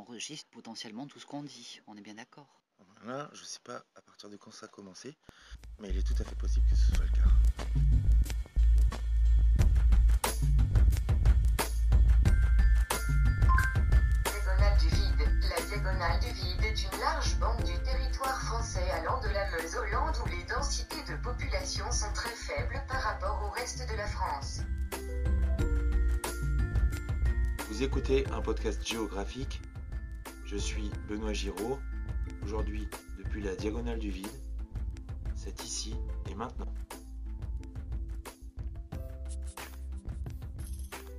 enregistre potentiellement tout ce qu'on dit. On est bien d'accord. Là, je sais pas à partir de quand ça a commencé, mais il est tout à fait possible que ce soit le cas. Diagonale du vide. La diagonale du vide est une large bande du territoire français allant de la Meuse aux Landes où les densités de population sont très faibles par rapport au reste de la France. Vous écoutez un podcast géographique. Je suis Benoît Giraud. Aujourd'hui, depuis la diagonale du vide, c'est ici et maintenant.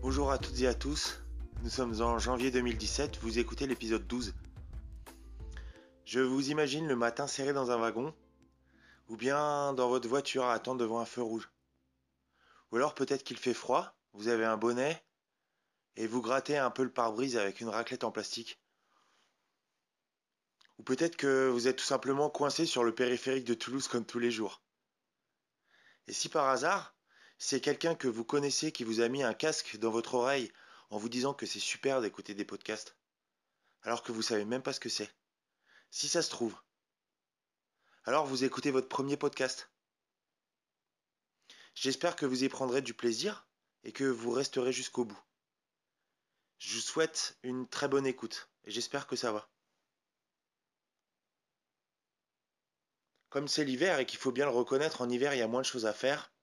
Bonjour à toutes et à tous. Nous sommes en janvier 2017. Vous écoutez l'épisode 12. Je vous imagine le matin serré dans un wagon, ou bien dans votre voiture à attendre devant un feu rouge. Ou alors peut-être qu'il fait froid, vous avez un bonnet, et vous grattez un peu le pare-brise avec une raclette en plastique. Ou peut-être que vous êtes tout simplement coincé sur le périphérique de Toulouse comme tous les jours. Et si par hasard, c'est quelqu'un que vous connaissez qui vous a mis un casque dans votre oreille en vous disant que c'est super d'écouter des podcasts, alors que vous savez même pas ce que c'est. Si ça se trouve. Alors vous écoutez votre premier podcast. J'espère que vous y prendrez du plaisir et que vous resterez jusqu'au bout. Je vous souhaite une très bonne écoute et j'espère que ça va. Comme c'est l'hiver et qu'il faut bien le reconnaître, en hiver il y a moins de choses à faire,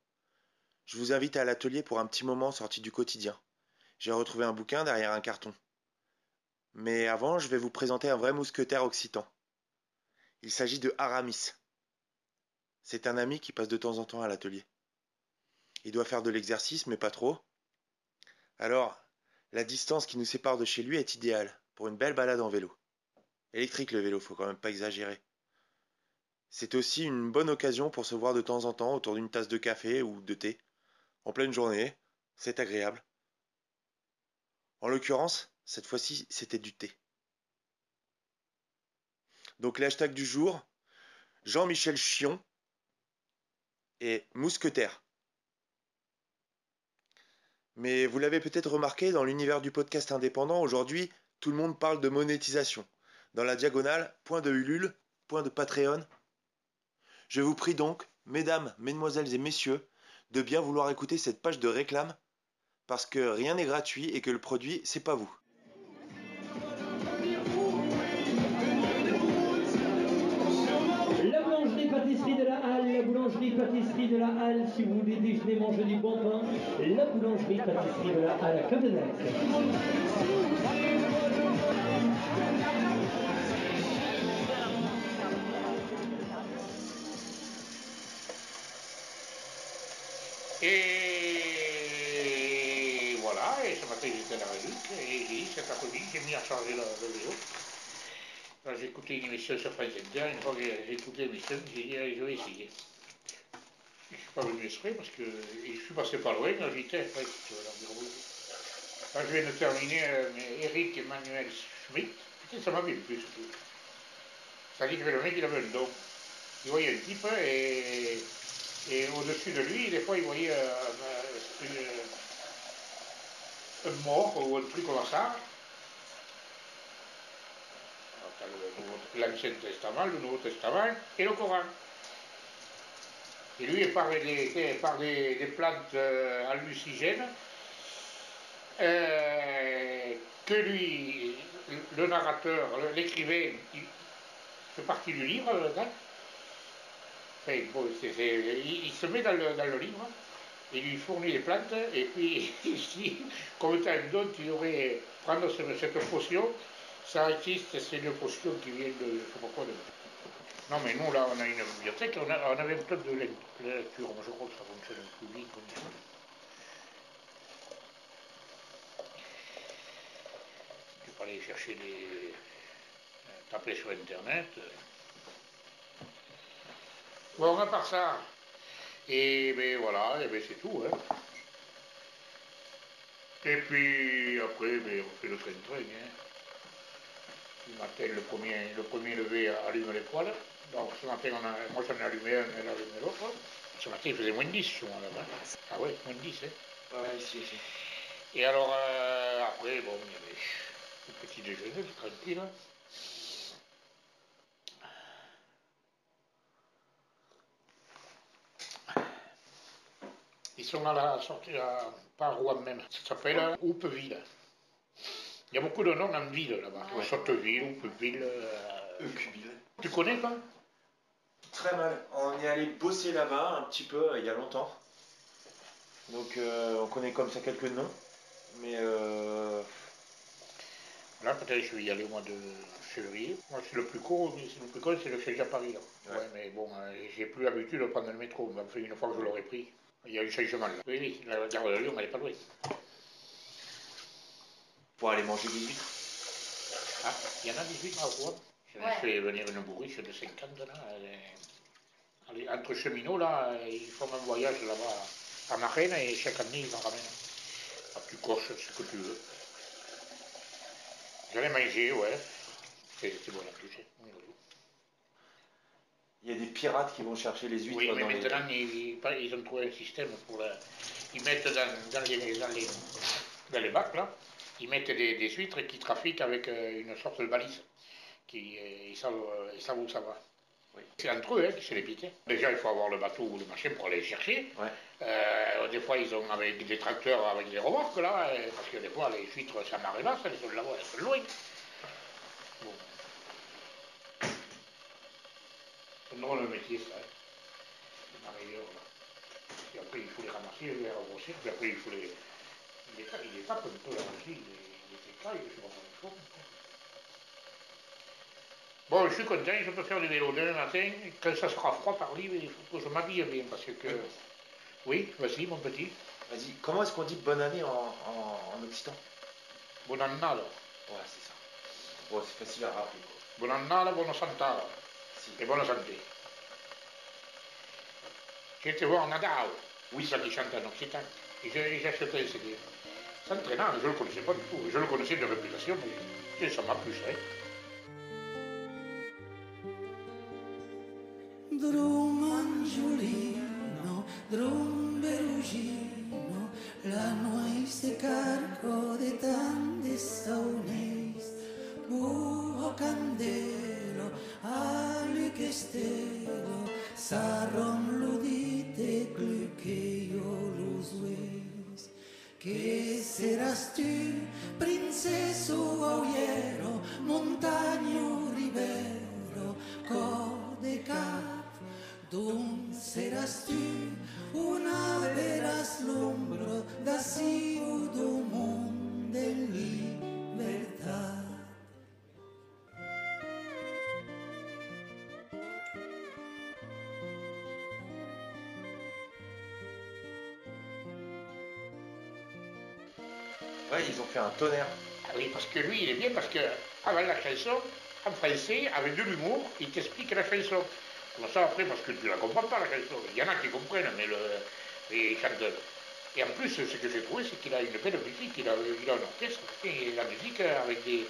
je vous invite à l'atelier pour un petit moment sorti du quotidien. J'ai retrouvé un bouquin derrière un carton. Mais avant, je vais vous présenter un vrai mousquetaire occitan. Il s'agit de Aramis. C'est un ami qui passe de temps en temps à l'atelier. Il doit faire de l'exercice, mais pas trop. Alors, la distance qui nous sépare de chez lui est idéale pour une belle balade en vélo. Électrique le vélo, faut quand même pas exagérer. C'est aussi une bonne occasion pour se voir de temps en temps autour d'une tasse de café ou de thé. En pleine journée, c'est agréable. En l'occurrence, cette fois-ci, c'était du thé. Donc les hashtags du jour, Jean-Michel Chion et Mousquetaire. Mais vous l'avez peut-être remarqué, dans l'univers du podcast indépendant, aujourd'hui, tout le monde parle de monétisation. Dans la diagonale, point de Ulule, point de Patreon. Je vous prie donc, mesdames, mesdemoiselles et messieurs, de bien vouloir écouter cette page de réclame, parce que rien n'est gratuit et que le produit, c'est pas vous. La boulangerie-pâtisserie de la Halle, la boulangerie-pâtisserie de la Halle, si vous voulez déjeuner, manger du bon pain, la boulangerie-pâtisserie de la Halle à Cadenac. Et voilà, et ce matin j'étais à la réduc, et j'ai- cet après-midi j'ai mis à charger le, le vélo. J'ai écouté une émission sur France Inter, une fois que j'ai écouté l'émission, j'ai dit allez, je vais essayer. Je ne suis pas venu exprès parce que je suis passé par loin, vas l'environ. Quand je viens de terminer, euh, mais Eric Emmanuel Schmitt, putain, ça m'a bien plu ce truc. Ça dit que le mec il avait un don. Il voyait un type et et au-dessus de lui, des fois, il voyait euh, euh, une- un mort ou un truc comme ça. L'Ancien Testament, le Nouveau Testament et le Coran. Et lui, il parlait des, parlait des plantes euh, euh, que lui, le narrateur, l'écrivain, il fait partie du livre là-dedans. Il, il se met dans le, dans le livre, il lui fournit les plantes, et puis ici, comme tu as un don, tu devrais prendre ce- cette potion. Ça existe, c'est une potion qui vient de, quoi. Non, mais nous, là, on a une bibliothèque, on, a- on avait un club de lec- de lecture, je crois que ça fonctionne bien comme ça. Tu peux aller chercher des... taper sur Internet. Bon, à part ça, et ben voilà, et ben c'est tout. Hein. Et puis après, ben, on fait le train-train. Hein. Le matin, le premier, le premier levé allume les poêles. Donc ce matin, on a, moi j'en ai allumé un, elle a allumé l'autre. Ce matin, il faisait moins 10 chez moi là-bas. Ah ouais, moins 10. Hein. Ouais, si, si. Et alors, euh, après, bon, il y avait Le petit déjeuner, tranquille. Ils sont à la sortie, à, pas à Rouen même. Ça s'appelle Houpeville. Il y a beaucoup de noms en ville là-bas. Ouais. Sotteville, Houpeville. euh, Eucubile. Tu connais pas Très mal. On est allé bosser là-bas un petit peu euh, il y a longtemps. Donc euh, on connaît comme ça quelques noms. Mais euh, Là, peut-être je vais y aller au mois de février. Moi, c'est le plus court, c'est le plus court, c'est le Chelsea à Paris. Là. Ouais. Ouais, mais bon, euh, j'ai plus l'habitude de prendre le métro. Enfin, une fois que je l'aurai pris, il y a eu changement là. Oui, oui, la gare de Lyon, elle n'est pas loin. pour aller manger des huîtres. Ah, il y en a 18 à Rouen. Je Ouais. fait venir une bourriche de 50 là. elle est- elle est- entre cheminots, là, ils font un voyage là-bas à Marraine et chaque année, ils en ramènent. Ah, tu coches ce que tu veux. J'allais manger, ouais. C'est c'est bon à toucher. Il y a des pirates qui vont chercher les huîtres Oui, mais dans les... maintenant, ils, ils- ils ont trouvé un système pour... la- ils mettent dans, dans les, dans, les, dans les bacs, là, ils mettent des, des huîtres qui trafiquent avec euh, une sorte de balise. Qui, euh, ils, savent, euh, ils savent où ça va. Oui. C'est entre eux hein, qui se les piquent. Déjà, il faut avoir le bateau ou le machin pour aller les chercher. Ouais. Euh, des fois, ils ont avec des tracteurs avec des remorques, là, parce que des fois, les huîtres, ça m'arrive là, elles sont là-bas, elles sont loin. Bon. Drôle de métier, ça. là. Et après, il faut les ramasser, les regrossir, puis après, il faut les... Il les, tape- il un peu là aussi, il écaille, je sais pas comment. Bon, je suis content, je peux faire du vélo demain matin. Quand ça sera froid par l'hiver, il faut que je m'habille bien, parce que... Oui, vas-y, mon petit. Vas-y, comment est-ce qu'on dit bonne année en, en, en occitan? Buon annale. Ouais, c'est ça. Bon, c'est facile à rappeler. Quoi. Buon annale, buona santale. Bonne santé. J'ai été voir Nadal. Oui. ça qui chante en occitan. Et j'ai acheté un CD. C'est entraînant, je ne le connaissais pas du tout. Je le connaissais de réputation, mais ça m'a plu, ça. hein. Seras tu princesu oiero montagno rivero, codecat. Dum seras tu una veras lumbro da siu dum Ils ont fait un tonnerre. Ah oui, parce que lui, il est bien, parce que avant la chanson, en français, avec de l'humour, il t'explique la chanson. Comme ça, après, parce que tu la comprends pas, la chanson. Il y en a qui comprennent, mais le, mais il chante. Et en plus, ce que j'ai trouvé, c'est qu'il a une belle musique, il a, il a un orchestre, et la musique euh, avec des,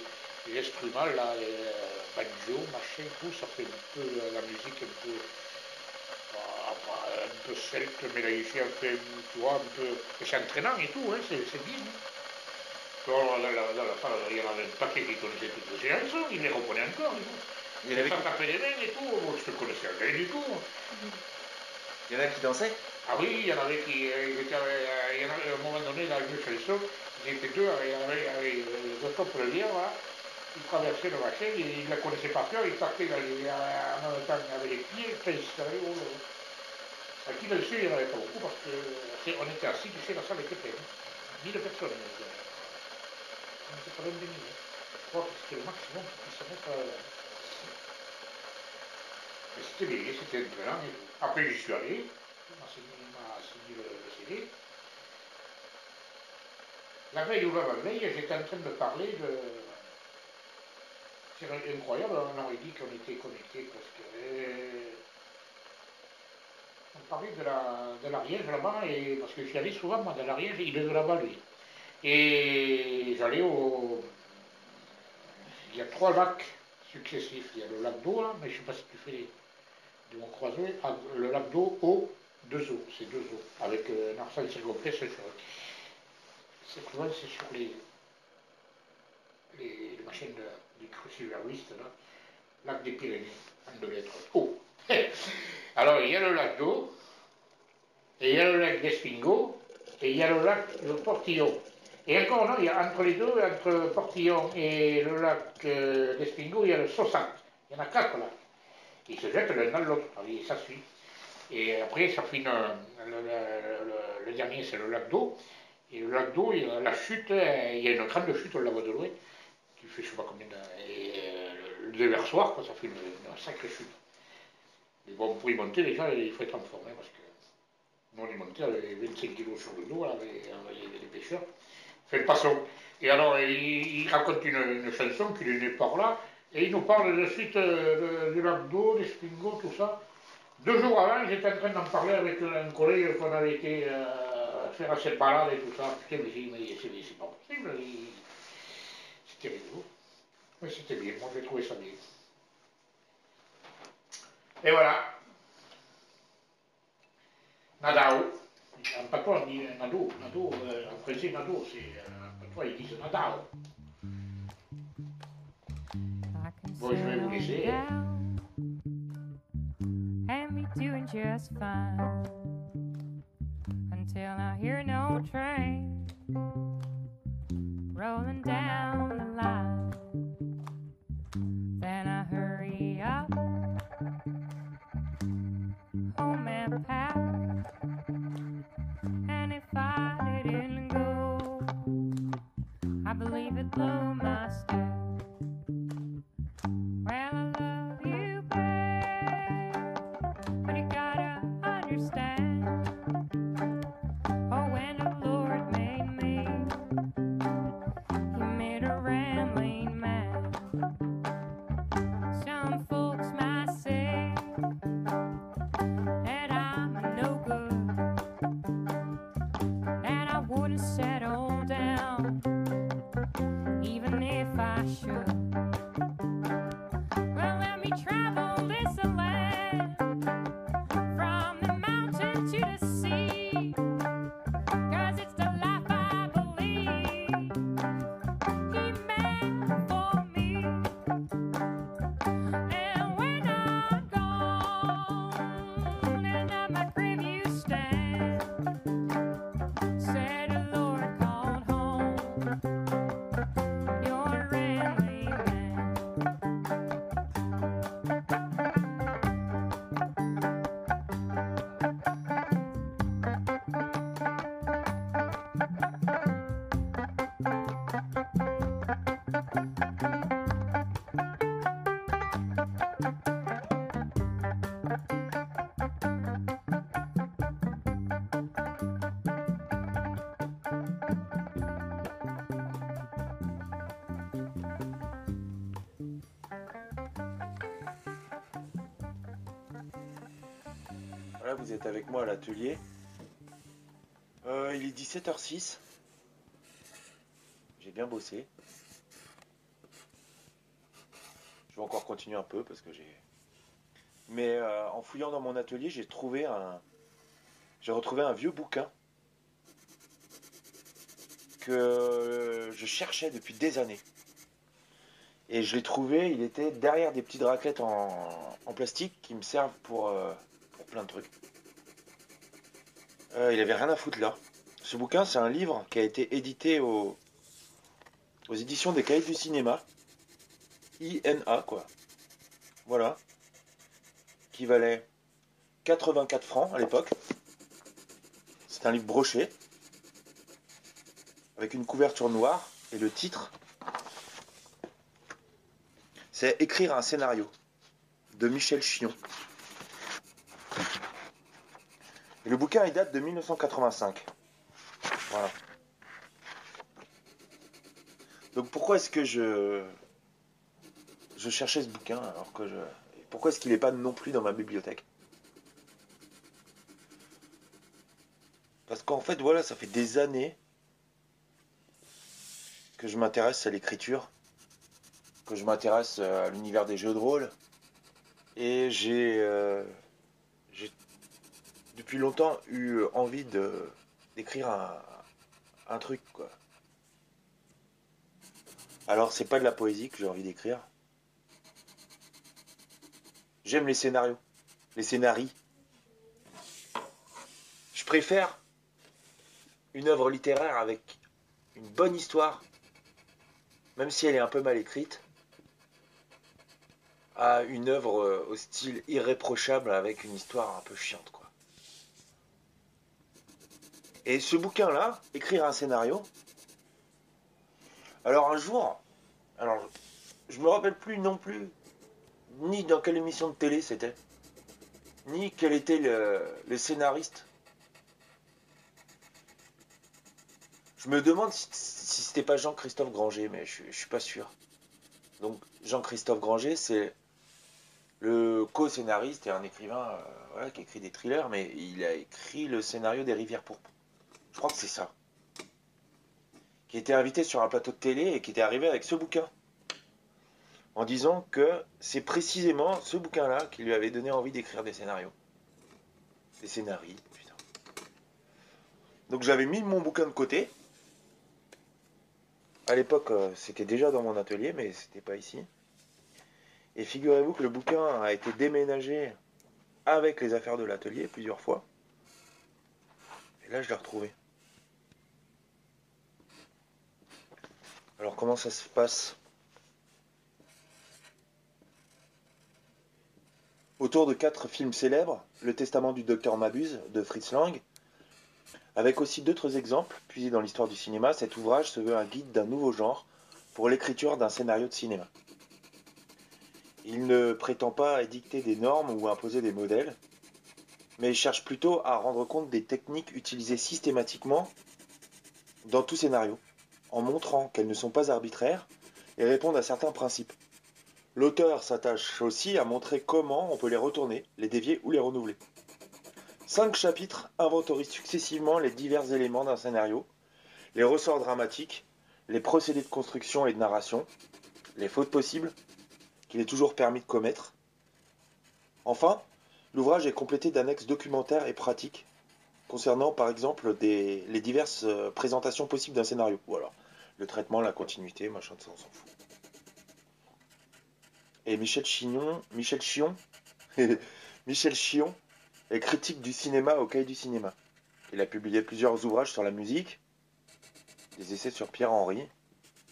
instruments, là, euh, banjo, machin, tout, ça fait un peu la, musique un peu, ah, pas un peu celte, mais là, ici, un peu, tu vois, un peu, c'est entraînant et tout, hein, c'est c'est bien. hein. Alors, là, là, là, là, ça, il y en avait un paquet qui connaissait toutes ces chansons, il les reprenait encore. et tout. Il y en avait Ça qui, tapait les mains et tout, moi je ne connaissais rien du tout. il y en a qui dansaient Ah oui, il y en avait qui, euh, ils étaient, euh, il y en avait, à un moment donné, dans une chanson, ils étaient deux, il y en avait, il y avait euh, deux pour le lire, là, ils traversaient le machin, ils ne la connaissaient pas cœur, ils partaient dans les, euh, en même temps avec les pieds, très sérieux. oh là là. À qui le sait, il n'y en avait pas beaucoup, parce que c'est- on était assis, tu sais, la salle était pleine. 1000 personnes. On était pas loin de 1000. Je crois que c'était le maximum qu'ils se. Mais c'était bien, c'était entraînant et tout. Après, j'y suis allé, il m'a signé, le, CD. La veille ou l'avant-veille, j'étais en train de parler de... C'est incroyable, on aurait dit qu'on était connectés parce que... euh, On parlait de la, de l'Ariège là-bas, et, parce que j'y allais souvent, moi, de l'Ariège, il est de là-bas, lui. Et j'allais au... Il y a trois lacs successifs. Il y a le lac d'eau, là, mais je ne sais pas si tu fais les... mon croisé. Ah, Le lac d'eau, eau, deux eaux. C'est deux eaux. Avec euh, un arsène circonflexe sur... C'est c'est sur les... les, machines de, des cruciveristes, là, lac des Pyrénées, en deux lettres. Oh Alors, il y a le lac d'eau, et il y a le lac d'Espingo, et il y a le lac de Portillon. Et encore, non, il y a entre les deux, entre Portillon et le lac euh, d'Espingo, il y a le Saussac. Il y en a quatre là. Ils se jettent l'un dans l'autre, et ça suit. Et après, ça finit, le, le- dernier, c'est le lac d'eau. Et le lac d'eau, la chute, euh, il y a une grande chute, on la voit de loin, qui fait je sais pas combien de... Et euh, le déversoir, quoi, ça fait une, sacrée chute. Mais bon, pour y monter, déjà, il faut être en forme, hein, parce que nous, on est monté avec 25 kilos sur le dos, là, avec, les pêcheurs. Passant. Et alors, il, raconte une, une chanson qu'il est né par là, et il nous parle de suite euh, de- des spingos, tout ça. Deux jours avant, j'étais en train d'en parler avec un collègue qu'on avait été euh, faire cette balade et tout ça. Putain, mais dit, mais c'est c'est pas possible. C'était rigolo. Mais c'était bien, moi j'ai trouvé ça bien. Et voilà. Nadao. En patois, on dit Nado. Nado, euh, en français, Nado, c'est. euh, patois, ils disent Nadao. Bon, je vais vous laisser. And doing just fine until I hear no train rolling down the line. Then I hurry vous êtes avec moi à l'atelier. Euh, il est 17h06. J'ai bien bossé. Je vais encore continuer un peu parce que j'ai. Mais euh, en fouillant dans mon atelier, j'ai trouvé un. J'ai retrouvé un vieux bouquin que je cherchais depuis des années. Et je l'ai trouvé, il était derrière des petites raquettes en, en plastique qui me servent pour, euh, pour plein de trucs. Euh, il avait rien à foutre là. Ce bouquin, c'est un livre qui a été édité au- aux éditions des Cahiers du cinéma. INA, quoi. Voilà. Qui valait 84 francs à l'époque. C'est un livre broché. Avec une couverture noire. Et le titre, c'est Écrire un scénario. De Michel Chion. Et le bouquin, il date de 1985. Voilà. Donc pourquoi est-ce que je je cherchais ce bouquin alors que je pourquoi est-ce qu'il n'est pas non plus dans ma bibliothèque? Parce qu'en fait, voilà, ça fait des années que je m'intéresse à l'écriture, que je m'intéresse euh, à l'univers des jeux de rôle, et j'ai euh, j'ai depuis longtemps eu envie de d'écrire un, un truc quoi. Alors, c'est pas de la poésie que j'ai envie d'écrire. J'aime les scénarios, les scénarii. Je préfère une œuvre littéraire avec une bonne histoire, même si elle est un peu mal écrite, à une œuvre euh, au style irréprochable avec une histoire un peu chiante, quoi. Et ce bouquin-là, écrire un scénario. Alors un jour, alors je me rappelle plus non plus ni dans quelle émission de télé c'était, ni quel était le, scénariste. Je me demande si, si c'était pas Jean-Christophe Granger, mais je, je suis pas sûr. Donc Jean-Christophe Granger, c'est le co-scénariste et un écrivain euh, qui écrit des thrillers, mais il a écrit le scénario des Rivières pourpres. Je crois que c'est ça. Qui était invité sur un plateau de télé et qui était arrivé avec ce bouquin. En disant que c'est précisément ce bouquin-là qui lui avait donné envie d'écrire des scénarios. Des scénarii, putain. Donc j'avais mis mon bouquin de côté. À l'époque, euh, c'était déjà dans mon atelier, mais c'était pas ici. Et figurez-vous que le bouquin a été déménagé avec les affaires de l'atelier plusieurs fois. Et là, je l'ai retrouvé. Alors, comment ça se passe? Autour de quatre films célèbres, Le Testament du docteur Mabuse de Fritz Lang, avec aussi d'autres exemples puisés dans l'histoire du cinéma, cet ouvrage se veut un guide d'un nouveau genre pour l'écriture d'un scénario de cinéma. Il ne prétend pas édicter des normes ou imposer des modèles, mais cherche plutôt à rendre compte des techniques utilisées systématiquement dans tout scénario, en montrant qu'elles ne sont pas arbitraires et répondent à certains principes. L'auteur s'attache aussi à montrer comment on peut les retourner, les dévier ou les renouveler. Cinq chapitres inventorisent successivement les divers éléments d'un scénario, les ressorts dramatiques, les procédés de construction et de narration, les fautes possibles, qu'il est toujours permis de commettre. Enfin, l'ouvrage est complété d'annexes documentaires et pratiques concernant par exemple les diverses euh, présentations possibles d'un scénario. Le traitement, la continuité, machin, ça on s'en fout. Et Michel Chignon, Michel Chion, Michel Chion est critique du cinéma au cahier du cinéma. Il a publié plusieurs ouvrages sur la musique, des essais sur Pierre Henry,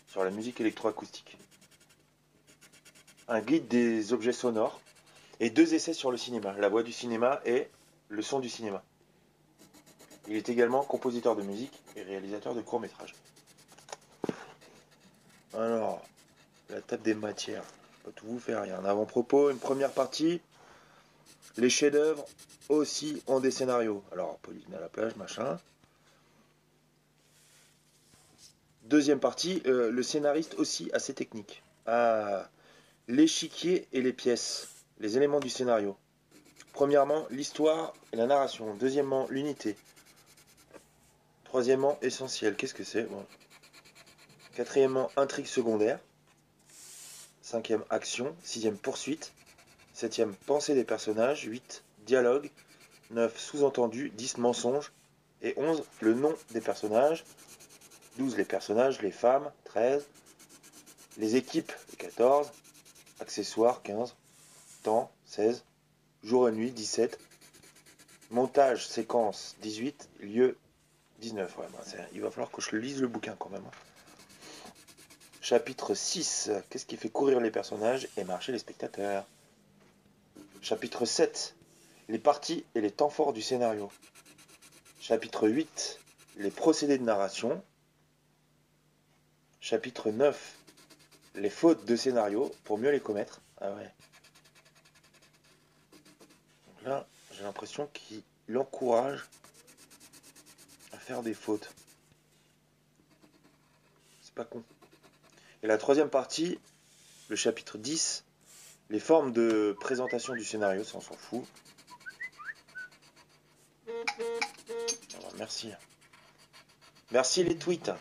sur la musique électroacoustique, un guide des objets sonores et deux essais sur le cinéma, la voix du cinéma et le son du cinéma. Il est également compositeur de musique et réalisateur de courts-métrages. Alors, la table des matières. Pas tout vous faire. Il y a un avant-propos, une première partie. Les chefs-d'œuvre aussi ont des scénarios. Alors, Pauline à la plage, machin. Deuxième partie, euh, le scénariste aussi a ses techniques. Ah, l'échiquier et les pièces, les éléments du scénario. Premièrement, l'histoire et la narration. Deuxièmement, l'unité. Troisièmement, essentiel. Qu'est-ce que c'est? Quatrièmement, intrigue secondaire. Cinquième, action. Sixième, poursuite. Septième, pensée des personnages. Huit, dialogue. Neuf, sous-entendu. Dix, mensonge. Et onze, le nom des personnages. Douze, les personnages, les femmes. Treize, les équipes. Quatorze, accessoires. Quinze, temps. Seize, jour et nuit. Dix-sept, montage, séquence. Dix-huit, lieu. 19, ouais, ben, c'est- il va falloir que je lise le bouquin quand même. hein. Chapitre 6, qu'est-ce qui fait courir les personnages et marcher les spectateurs? Chapitre 7, les parties et les temps forts du scénario. Chapitre 8, les procédés de narration. Chapitre 9, les fautes de scénario pour mieux les commettre. Ah ouais. Donc là, j'ai l'impression qu'il encourage à faire des fautes. C'est pas con. Et la troisième partie, le chapitre 10, les formes de présentation du scénario, ça on s'en fout. Merci. Merci les tweets.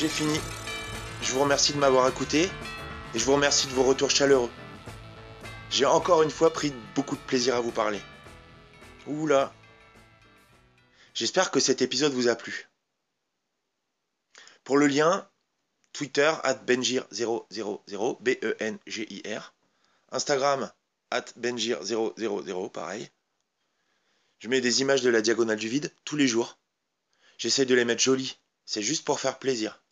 J'ai fini. Je vous remercie de m'avoir écouté et je vous remercie de vos retours chaleureux. J'ai encore une fois pris beaucoup de plaisir à vous parler. Oula. J'espère que cet épisode vous a plu. Pour le lien, Twitter, at Benjir000, B-E-N-G-I-R. Instagram, at Benjir000, pareil. Je mets des images de la diagonale du vide tous les jours. J'essaie de les mettre jolies. C'est juste pour faire plaisir.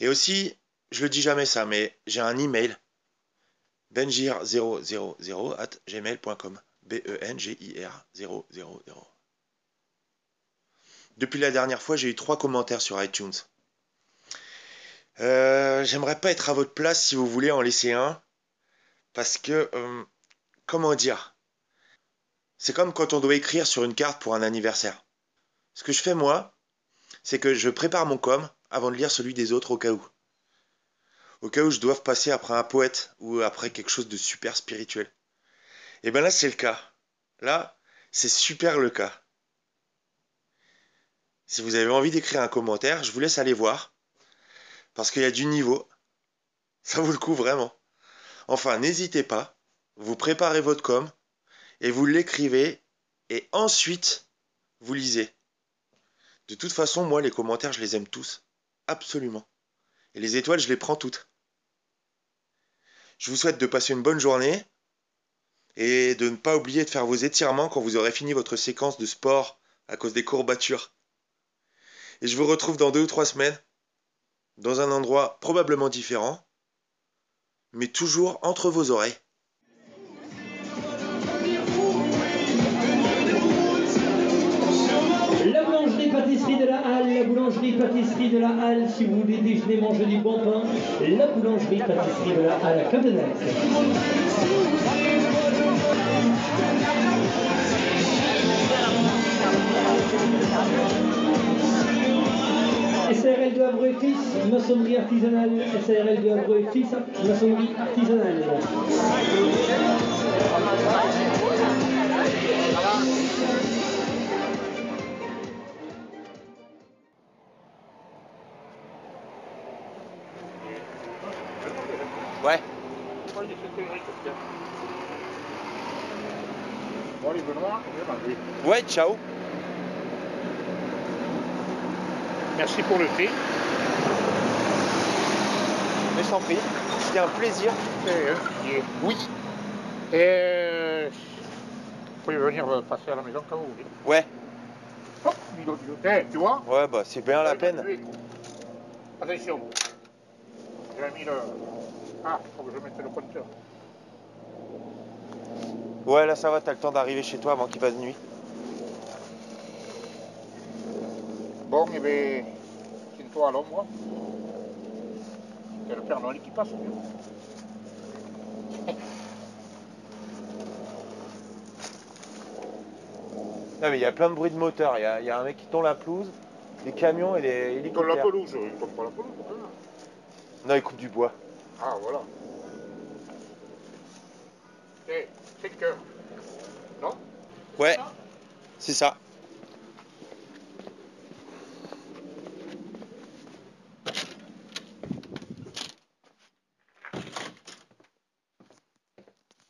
Et aussi, je le dis jamais ça, mais j'ai un email. Benjir000 at gmail.com. B-E-N-G-I-R 000. Depuis la dernière fois, j'ai eu trois commentaires sur iTunes. Euh, J'aimerais pas être à votre place si vous voulez en laisser un. Parce que, euh, comment dire? C'est comme quand on doit écrire sur une carte pour un anniversaire. Ce que je fais moi, c'est que je prépare mon com avant de lire celui des autres au cas où. Au cas où je dois passer après un poète ou après quelque chose de super spirituel. Et bien là, c'est le cas. Là, c'est super le cas. Si vous avez envie d'écrire un commentaire, je vous laisse aller voir. Parce qu'il y a du niveau. Ça vaut le coup vraiment. Enfin, n'hésitez pas. Vous préparez votre com et vous l'écrivez et ensuite vous lisez. De toute façon, moi, les commentaires, je les aime tous. Absolument. Et les étoiles, je les prends toutes. Je vous souhaite de passer une bonne journée et de ne pas oublier de faire vos étirements quand vous aurez fini votre séquence de sport à cause des courbatures. Et je vous retrouve dans deux ou trois semaines, dans un endroit probablement différent, mais toujours entre vos oreilles. Pâtisserie de la Halle, si vous voulez déjeuner, manger du bon pain, la boulangerie pâtisserie de la Halle à Cadenet. SARL de Havre et Fils, maçonnerie artisanale. SARL de Havre et Fils, maçonnerie artisanale. Ouais, ciao. Merci pour le thé. Mais t'en prie. C'était un plaisir. Euh, Oui. et, euh, vous pouvez venir euh, passer à la maison quand vous voulez. Ouais. Tu vois Ouais, bah c'est bien la peine. Attention. J'ai mis le... Ah, faut que je mette le compteur. Ouais, là ça va, t'as le temps d'arriver chez toi avant qu'il fasse nuit. Eh bien, tiens-toi à l'ombre. C'est le Père Noël qui passe. Non mais il y a plein de bruit de moteur. Il y a, il y a un mec qui tombe la pelouse, des camions et des Il tombe la hélicoptères. pelouse. Il tombe pas la pelouse. Non, il coupe du bois. Ah, voilà. Eh, 5 heures. Non? Ouais, c'est ça.